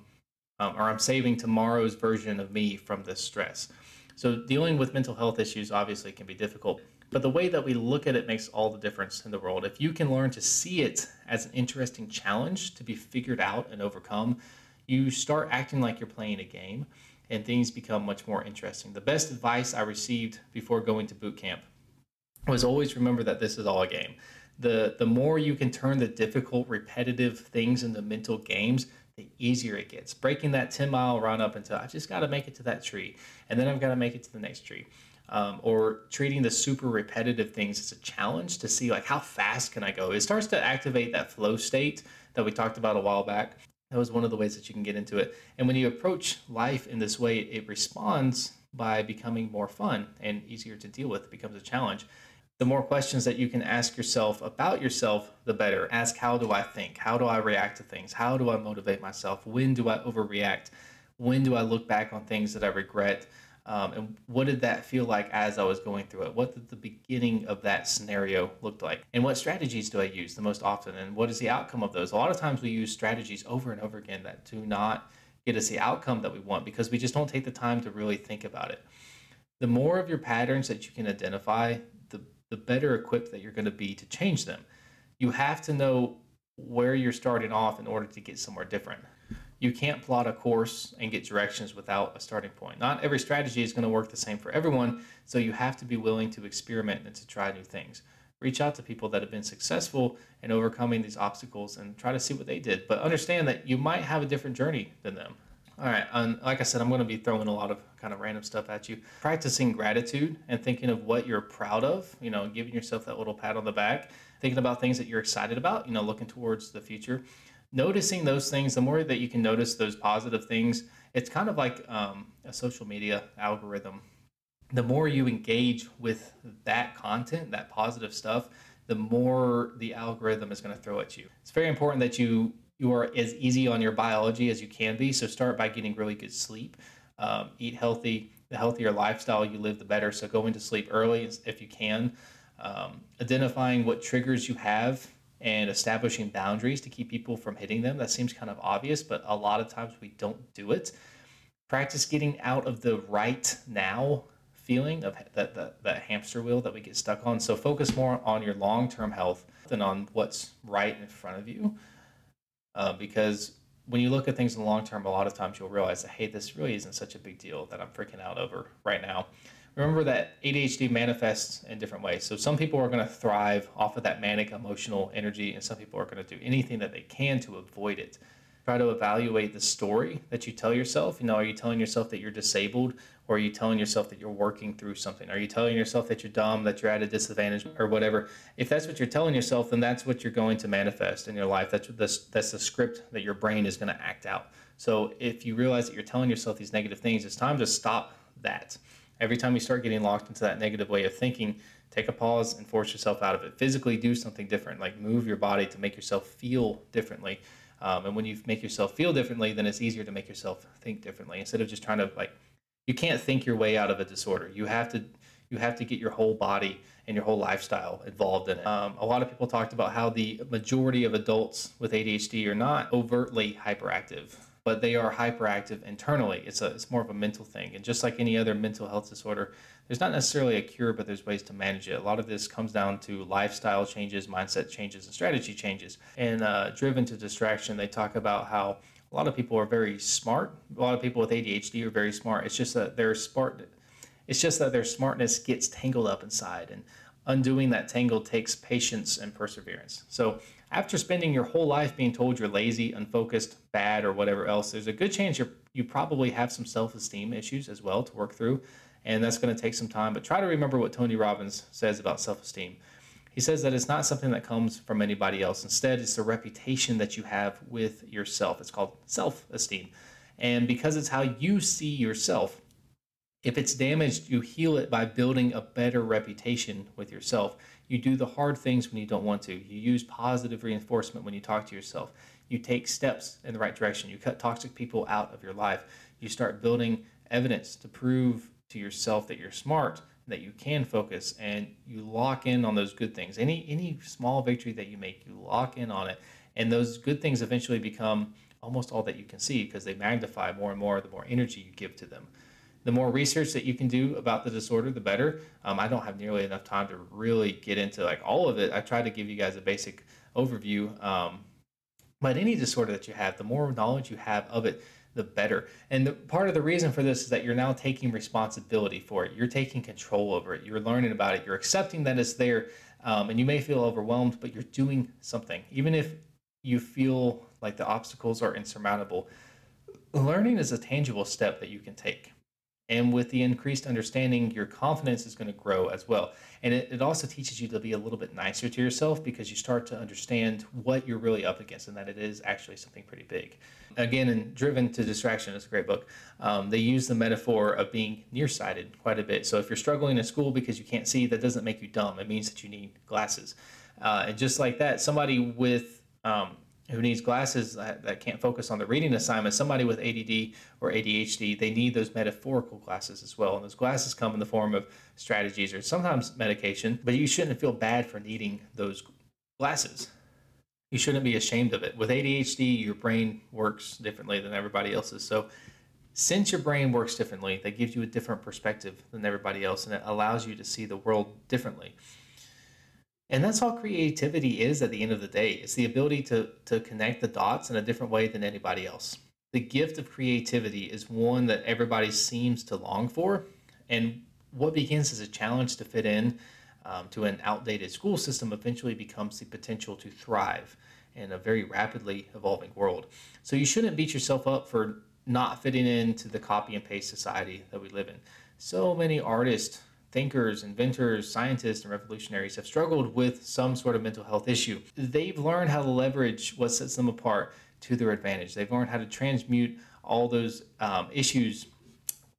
um, or I'm saving tomorrow's version of me from this stress. So dealing with mental health issues obviously can be difficult. But the way that we look at it makes all the difference in the world. If you can learn to see it as an interesting challenge to be figured out and overcome, you start acting like you're playing a game and things become much more interesting. The best advice I received before going to boot camp was always remember that this is all a game. The the more you can turn the difficult repetitive things into mental games, the easier it gets. Breaking that 10 mile run up until I just got to make it to that tree and then I've got to make it to the next tree. Um, or treating the super repetitive things as a challenge to see like how fast can I go. It starts to activate that flow state that we talked about a while back. That was one of the ways that you can get into it. And when you approach life in this way, it responds by becoming more fun and easier to deal with. It becomes a challenge. The more questions that you can ask yourself about yourself, the better. Ask, how do I think? How do I react to things? How do I motivate myself? When do I overreact? When do I look back on things that I regret? Um, and what did that feel like as I was going through it? What did the beginning of that scenario look like? And what strategies do I use the most often? And what is the outcome of those? A lot of times we use strategies over and over again that do not get us the outcome that we want because we just don't take the time to really think about it. The more of your patterns that you can identify, the, the better equipped that you're going to be to change them. You have to know where you're starting off in order to get somewhere different you can't plot a course and get directions without a starting point. Not every strategy is going to work the same for everyone, so you have to be willing to experiment and to try new things. Reach out to people that have been successful in overcoming these obstacles and try to see what they did. But understand that you might have a different journey than them. All right, and like I said, I'm going to be throwing a lot of kind of random stuff at you. Practicing gratitude and thinking of what you're proud of, you know, giving yourself that little pat on the back, thinking about things that you're excited about, you know, looking towards the future noticing those things, the more that you can notice those positive things, it's kind of like um, a social media algorithm. The more you engage with that content, that positive stuff, the more the algorithm is going to throw at you. It's very important that you you are as easy on your biology as you can be. So start by getting really good sleep, um, eat healthy. The healthier lifestyle you live, the better. So going to sleep early if you can. Um, identifying what triggers you have and establishing boundaries to keep people from hitting them. That seems kind of obvious, but a lot of times we don't do it. Practice getting out of the right now feeling of that, that, that hamster wheel that we get stuck on. So focus more on your long term health than on what's right in front of you. Uh, because when you look at things in the long term, a lot of times you'll realize that, hey, this really isn't such a big deal that I'm freaking out over right now remember that ADHD manifests in different ways. So some people are going to thrive off of that manic emotional energy, and some people are going to do anything that they can to avoid it. Try to evaluate the story that you tell yourself. You know, are you telling yourself that you're disabled, or are you telling yourself that you're working through something? Are you telling yourself that you're dumb, that you're at a disadvantage, or whatever? If that's what you're telling yourself, then that's what you're going to manifest in your life. That's the, that's the script that your brain is going to act out. So if you realize that you're telling yourself these negative things, it's time to stop that Every time you start getting locked into that negative way of thinking, take a pause and force yourself out of it. Physically do something different, like move your body to make yourself feel differently. Um, and when you make yourself feel differently, then it's easier to make yourself think differently instead of just trying to like, you can't think your way out of a disorder. You have to, you have to get your whole body and your whole lifestyle involved in it. Um, a lot of people talked about how the majority of adults with ADHD are not overtly hyperactive but they are hyperactive internally. It's a it's more of a mental thing, and just like any other mental health disorder, there's not necessarily a cure, but there's ways to manage it. A lot of this comes down to lifestyle changes, mindset changes, and strategy changes. And uh, driven to distraction, they talk about how a lot of people are very smart. A lot of people with ADHD are very smart. It's just that their smart. It's just that their smartness gets tangled up inside, and undoing that tangle takes patience and perseverance. So after spending your whole life being told you're lazy, unfocused, bad, or whatever else, there's a good chance you you probably have some self-esteem issues as well to work through, and that's going to take some time. But try to remember what Tony Robbins says about self-esteem. He says that it's not something that comes from anybody else. Instead, it's the reputation that you have with yourself. It's called self-esteem, and because it's how you see yourself, if it's damaged, you heal it by building a better reputation with yourself. You do the hard things when you don't want to. You use positive reinforcement when you talk to yourself. You take steps in the right direction. You cut toxic people out of your life. You start building evidence to prove to yourself that you're smart, that you can focus, and you lock in on those good things. Any any small victory that you make, you lock in on it, and those good things eventually become almost all that you can see because they magnify more and more the more energy you give to them. The more research that you can do about the disorder, the better. Um, I don't have nearly enough time to really get into like all of it. I try to give you guys a basic overview. Um, but any disorder that you have, the more knowledge you have of it, the better. And the, part of the reason for this is that you're now taking responsibility for it. You're taking control over it. You're learning about it. You're accepting that it's there. Um, and you may feel overwhelmed, but you're doing something. Even if you feel like the obstacles are insurmountable, learning is a tangible step that you can take. And with the increased understanding, your confidence is going to grow as well. And it, it also teaches you to be a little bit nicer to yourself because you start to understand what you're really up against and that it is actually something pretty big. Again, in Driven to Distraction, it's a great book. Um, they use the metaphor of being nearsighted quite a bit. So if you're struggling in school because you can't see, that doesn't make you dumb. It means that you need glasses. Uh, and just like that, somebody with um, who needs glasses that, can't focus on the reading assignment, somebody with ADD or ADHD, they need those metaphorical glasses as well. And those glasses come in the form of strategies or sometimes medication, but you shouldn't feel bad for needing those glasses. You shouldn't be ashamed of it. With ADHD, your brain works differently than everybody else's. So, since your brain works differently, that gives you a different perspective than everybody else and it allows you to see the world differently. And that's all creativity is at the end of the day. It's the ability to, to connect the dots in a different way than anybody else. The gift of creativity is one that everybody seems to long for. And what begins as a challenge to fit in um, to an outdated school system eventually becomes the potential to thrive in a very rapidly evolving world. So you shouldn't beat yourself up for not fitting into the copy and paste society that we live in. So many artists thinkers, inventors, scientists, and revolutionaries have struggled with some sort of mental health issue. They've learned how to leverage what sets them apart to their advantage. They've learned how to transmute all those um, issues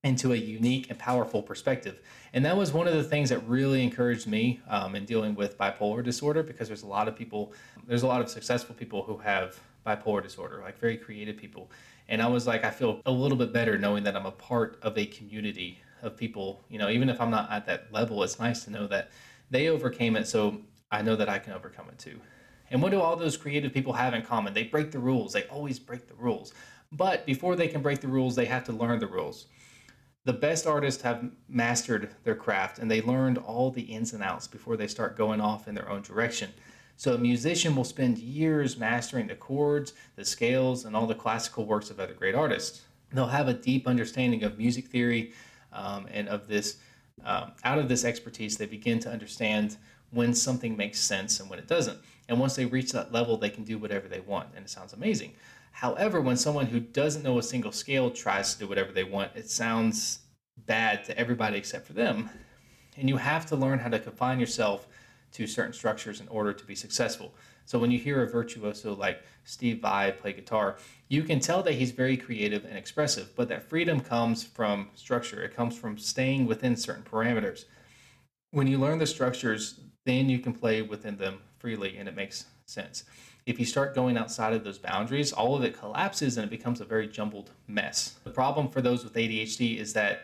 into a unique and powerful perspective. And that was one of the things that really encouraged me um, in dealing with bipolar disorder because there's a lot of people, there's a lot of successful people who have bipolar disorder, like very creative people. And I was like, I feel a little bit better knowing that I'm a part of a community of people, you know, even if I'm not at that level, it's nice to know that they overcame it. So I know that I can overcome it too. And what do all those creative people have in common? They break the rules. They always break the rules. But before they can break the rules, they have to learn the rules. The best artists have mastered their craft and they learned all the ins and outs before they start going off in their own direction. So a musician will spend years mastering the chords, the scales, and all the classical works of other great artists. They'll have a deep understanding of music theory, um, and of this um, out of this expertise they begin to understand when something makes sense and when it doesn't. And once they reach that level they can do whatever they want and it sounds amazing. However when someone who doesn't know a single scale tries to do whatever they want it sounds bad to everybody except for them. And you have to learn how to confine yourself to certain structures in order to be successful so when you hear a virtuoso like Steve Vai play guitar, you can tell that he's very creative and expressive, but that freedom comes from structure. It comes from staying within certain parameters. When you learn the structures, then you can play within them freely and it makes sense. If you start going outside of those boundaries, all of it collapses and it becomes a very jumbled mess. The problem for those with ADHD is that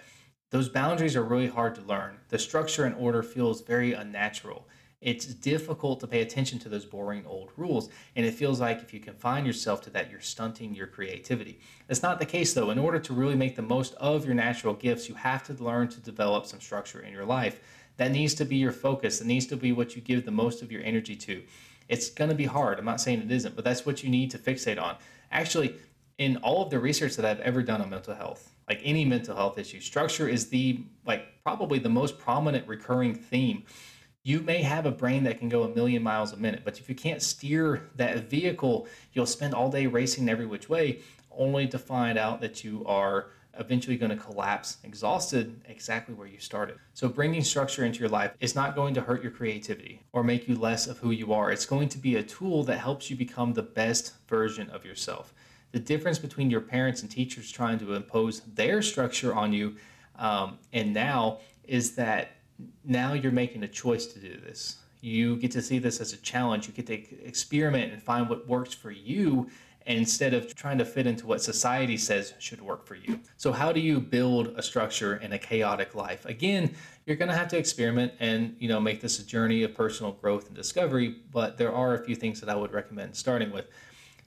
those boundaries are really hard to learn. The structure and order feels very unnatural it's difficult to pay attention to those boring old rules. And it feels like if you confine yourself to that, you're stunting your creativity. That's not the case, though. In order to really make the most of your natural gifts, you have to learn to develop some structure in your life. That needs to be your focus. It needs to be what you give the most of your energy to. It's going to be hard. I'm not saying it isn't, but that's what you need to fixate on. Actually, in all of the research that I've ever done on mental health, like any mental health issue, structure is the, like, probably the most prominent recurring theme you may have a brain that can go a million miles a minute, but if you can't steer that vehicle, you'll spend all day racing every which way, only to find out that you are eventually going to collapse exhausted exactly where you started. So, bringing structure into your life is not going to hurt your creativity or make you less of who you are. It's going to be a tool that helps you become the best version of yourself. The difference between your parents and teachers trying to impose their structure on you um, and now is that now you're making a choice to do this. You get to see this as a challenge. You get to experiment and find what works for you instead of trying to fit into what society says should work for you. So how do you build a structure in a chaotic life? Again, you're going to have to experiment and, you know, make this a journey of personal growth and discovery, but there are a few things that I would recommend starting with.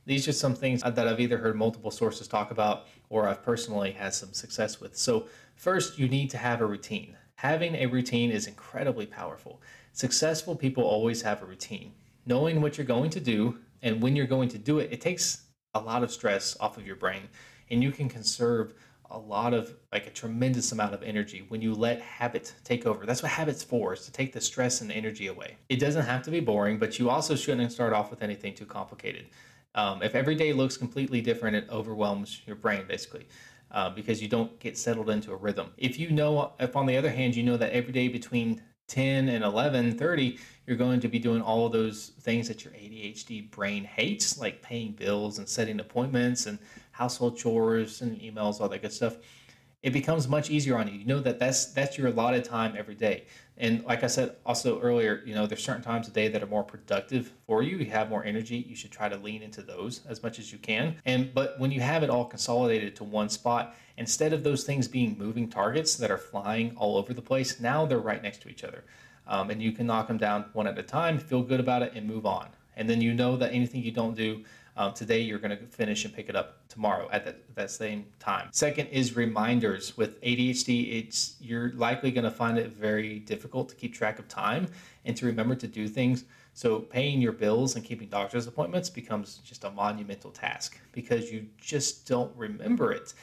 These are some things that I've either heard multiple sources talk about or I've personally had some success with. So, first, you need to have a routine. Having a routine is incredibly powerful. Successful people always have a routine. Knowing what you're going to do and when you're going to do it, it takes a lot of stress off of your brain and you can conserve a lot of like a tremendous amount of energy when you let habit take over. That's what habit's for, is to take the stress and energy away. It doesn't have to be boring, but you also shouldn't start off with anything too complicated. Um, if every day looks completely different, it overwhelms your brain basically. Uh, because you don't get settled into a rhythm. If you know, if on the other hand, you know that every day between 10 and 11 30 you're going to be doing all of those things that your adhd brain hates like paying bills and setting appointments and household chores and emails all that good stuff it becomes much easier on you you know that that's that's your allotted time every day and like i said also earlier you know there's certain times of day that are more productive for you you have more energy you should try to lean into those as much as you can and but when you have it all consolidated to one spot Instead of those things being moving targets that are flying all over the place, now they're right next to each other. Um, and you can knock them down one at a time, feel good about it, and move on. And then you know that anything you don't do um, today, you're going to finish and pick it up tomorrow at that, that same time. Second is reminders. With ADHD, it's you're likely going to find it very difficult to keep track of time and to remember to do things. So paying your bills and keeping doctor's appointments becomes just a monumental task because you just don't remember it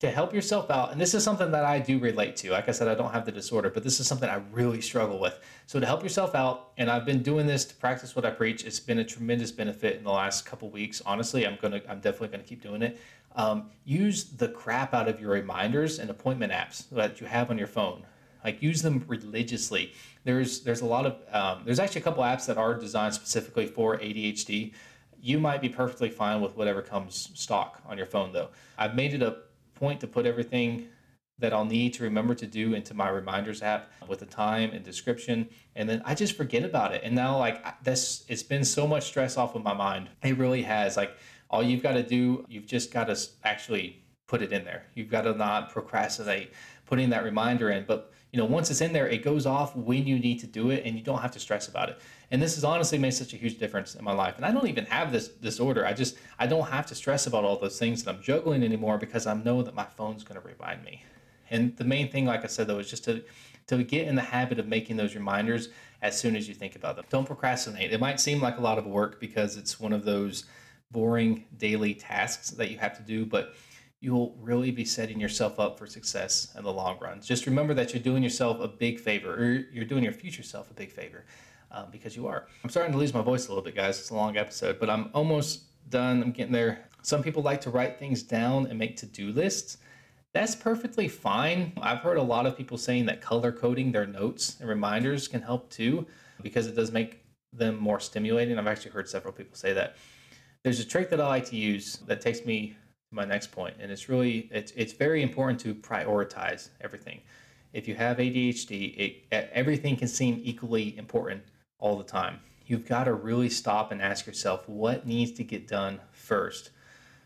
to help yourself out, and this is something that I do relate to. Like I said, I don't have the disorder, but this is something I really struggle with. So to help yourself out, and I've been doing this to practice what I preach. It's been a tremendous benefit in the last couple weeks. Honestly, I'm gonna, I'm definitely gonna keep doing it. Um, use the crap out of your reminders and appointment apps that you have on your phone. Like use them religiously. There's, there's a lot of, um, there's actually a couple apps that are designed specifically for ADHD. You might be perfectly fine with whatever comes stock on your phone, though. I've made it a point to put everything that I'll need to remember to do into my reminders app with the time and description. And then I just forget about it. And now like this, it's been so much stress off of my mind. It really has like all you've got to do, you've just got to actually put it in there. You've got to not procrastinate putting that reminder in. But you know, once it's in there, it goes off when you need to do it and you don't have to stress about it. And this has honestly made such a huge difference in my life. And I don't even have this disorder. I just I don't have to stress about all those things that I'm juggling anymore because I know that my phone's going to remind me. And the main thing, like I said, though, is just to to get in the habit of making those reminders as soon as you think about them. Don't procrastinate. It might seem like a lot of work because it's one of those boring daily tasks that you have to do, but you'll really be setting yourself up for success in the long run. Just remember that you're doing yourself a big favor, or you're doing your future self a big favor, um, because you are. I'm starting to lose my voice a little bit, guys. It's a long episode, but I'm almost done. I'm getting there. Some people like to write things down and make to do lists. That's perfectly fine. I've heard a lot of people saying that color coding their notes and reminders can help too, because it does make them more stimulating. I've actually heard several people say that. There's a trick that I like to use that takes me to my next point, and it's really it's it's very important to prioritize everything. If you have ADHD, it, everything can seem equally important all the time. You've got to really stop and ask yourself what needs to get done first.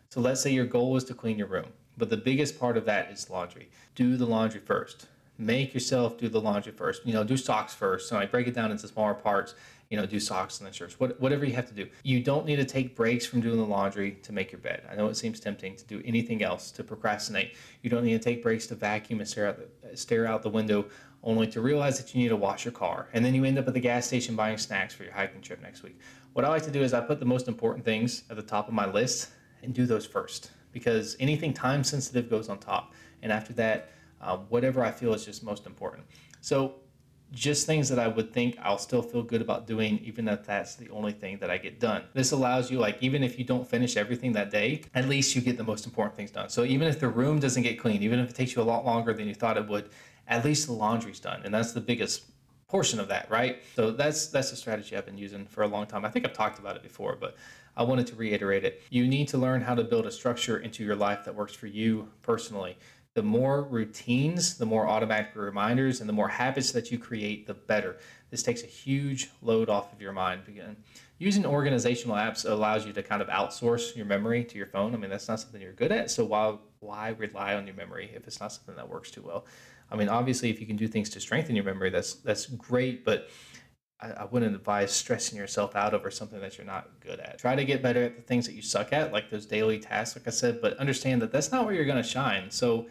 So let's say your goal is to clean your room, but the biggest part of that is laundry. Do the laundry first. Make yourself do the laundry first. You know, do socks first. So I break it down into smaller parts you know, do socks and then shirts, what, whatever you have to do. You don't need to take breaks from doing the laundry to make your bed. I know it seems tempting to do anything else, to procrastinate. You don't need to take breaks to vacuum and stare out the, stare out the window, only to realize that you need to wash your car. And then you end up at the gas station buying snacks for your hiking trip next week. What I like to do is I put the most important things at the top of my list and do those first because anything time sensitive goes on top. And after that, uh, whatever I feel is just most important. So just things that I would think I'll still feel good about doing, even if that's the only thing that I get done. This allows you, like, even if you don't finish everything that day, at least you get the most important things done. So even if the room doesn't get clean, even if it takes you a lot longer than you thought it would, at least the laundry's done. And that's the biggest portion of that, right? So that's that's a strategy I've been using for a long time. I think I've talked about it before, but I wanted to reiterate it. You need to learn how to build a structure into your life that works for you personally the more routines, the more automatic reminders, and the more habits that you create, the better. This takes a huge load off of your mind. Again, using organizational apps allows you to kind of outsource your memory to your phone. I mean, that's not something you're good at, so why why rely on your memory if it's not something that works too well? I mean, obviously, if you can do things to strengthen your memory, that's that's great, but I, I wouldn't advise stressing yourself out over something that you're not good at. Try to get better at the things that you suck at, like those daily tasks, like I said, but understand that that's not where you're going to shine. So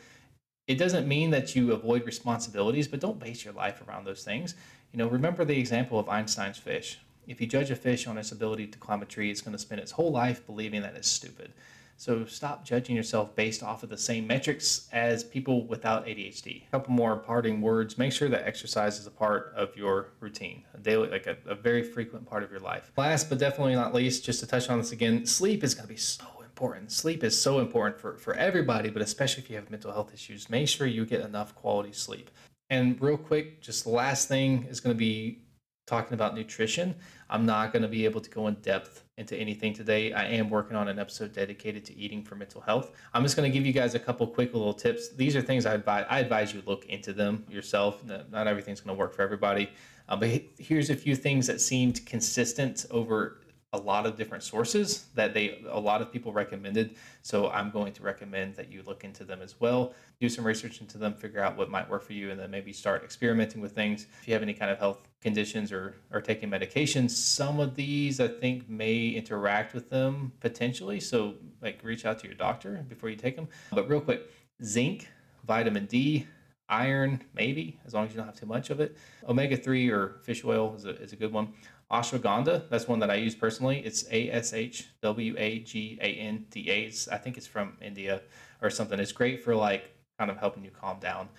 it doesn't mean that you avoid responsibilities, but don't base your life around those things. You know, remember the example of Einstein's fish. If you judge a fish on its ability to climb a tree, it's going to spend its whole life believing that it's stupid. So stop judging yourself based off of the same metrics as people without ADHD. A couple more parting words. Make sure that exercise is a part of your routine, a daily, like a, a very frequent part of your life. Last but definitely not least, just to touch on this again, sleep is going to be so important. Sleep is so important for, for everybody, but especially if you have mental health issues. Make sure you get enough quality sleep. And real quick, just the last thing is going to be talking about nutrition. I'm not going to be able to go in depth into anything today. I am working on an episode dedicated to eating for mental health. I'm just going to give you guys a couple quick little tips. These are things I advise, I advise you look into them yourself. Not everything's going to work for everybody. Uh, but here's a few things that seemed consistent over a lot of different sources that they a lot of people recommended. So i'm going to recommend that you look into them as well do some research into them figure out what might work for you and then maybe start experimenting with things. If you have any kind of health conditions or are taking medications some of these i think may interact with them potentially. So like reach out to your doctor before you take them. But real quick zinc vitamin d iron maybe as long as you don't have too much of it. Omega-3 or fish oil is a, is a good one ashwagandha. That's one that I use personally. It's A S H W A G A N D A. I think it's from India or something. It's great for like kind of helping you calm down.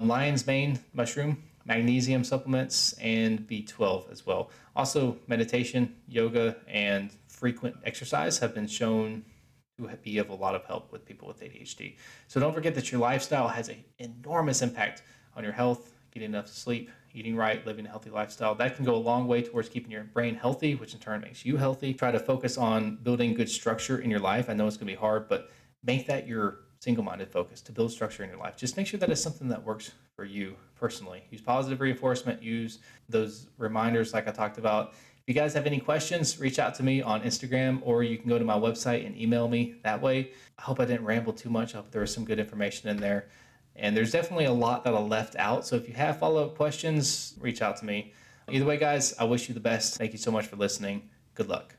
Lion's mane mushroom, magnesium supplements, and B12 as well. Also, meditation, yoga, and frequent exercise have been shown to be of a lot of help with people with ADHD. So don't forget that your lifestyle has an enormous impact on your health, getting enough sleep, eating right, living a healthy lifestyle. That can go a long way towards keeping your brain healthy, which in turn makes you healthy. Try to focus on building good structure in your life. I know it's going to be hard, but make that your single minded focus to build structure in your life. Just make sure that it's something that works for you personally. Use positive reinforcement, use those reminders like I talked about. If you guys have any questions, reach out to me on Instagram or you can go to my website and email me that way. I hope I didn't ramble too much. I hope there was some good information in there. And there's definitely a lot that I left out. So if you have follow up questions, reach out to me. Either way, guys, I wish you the best. Thank you so much for listening. Good luck.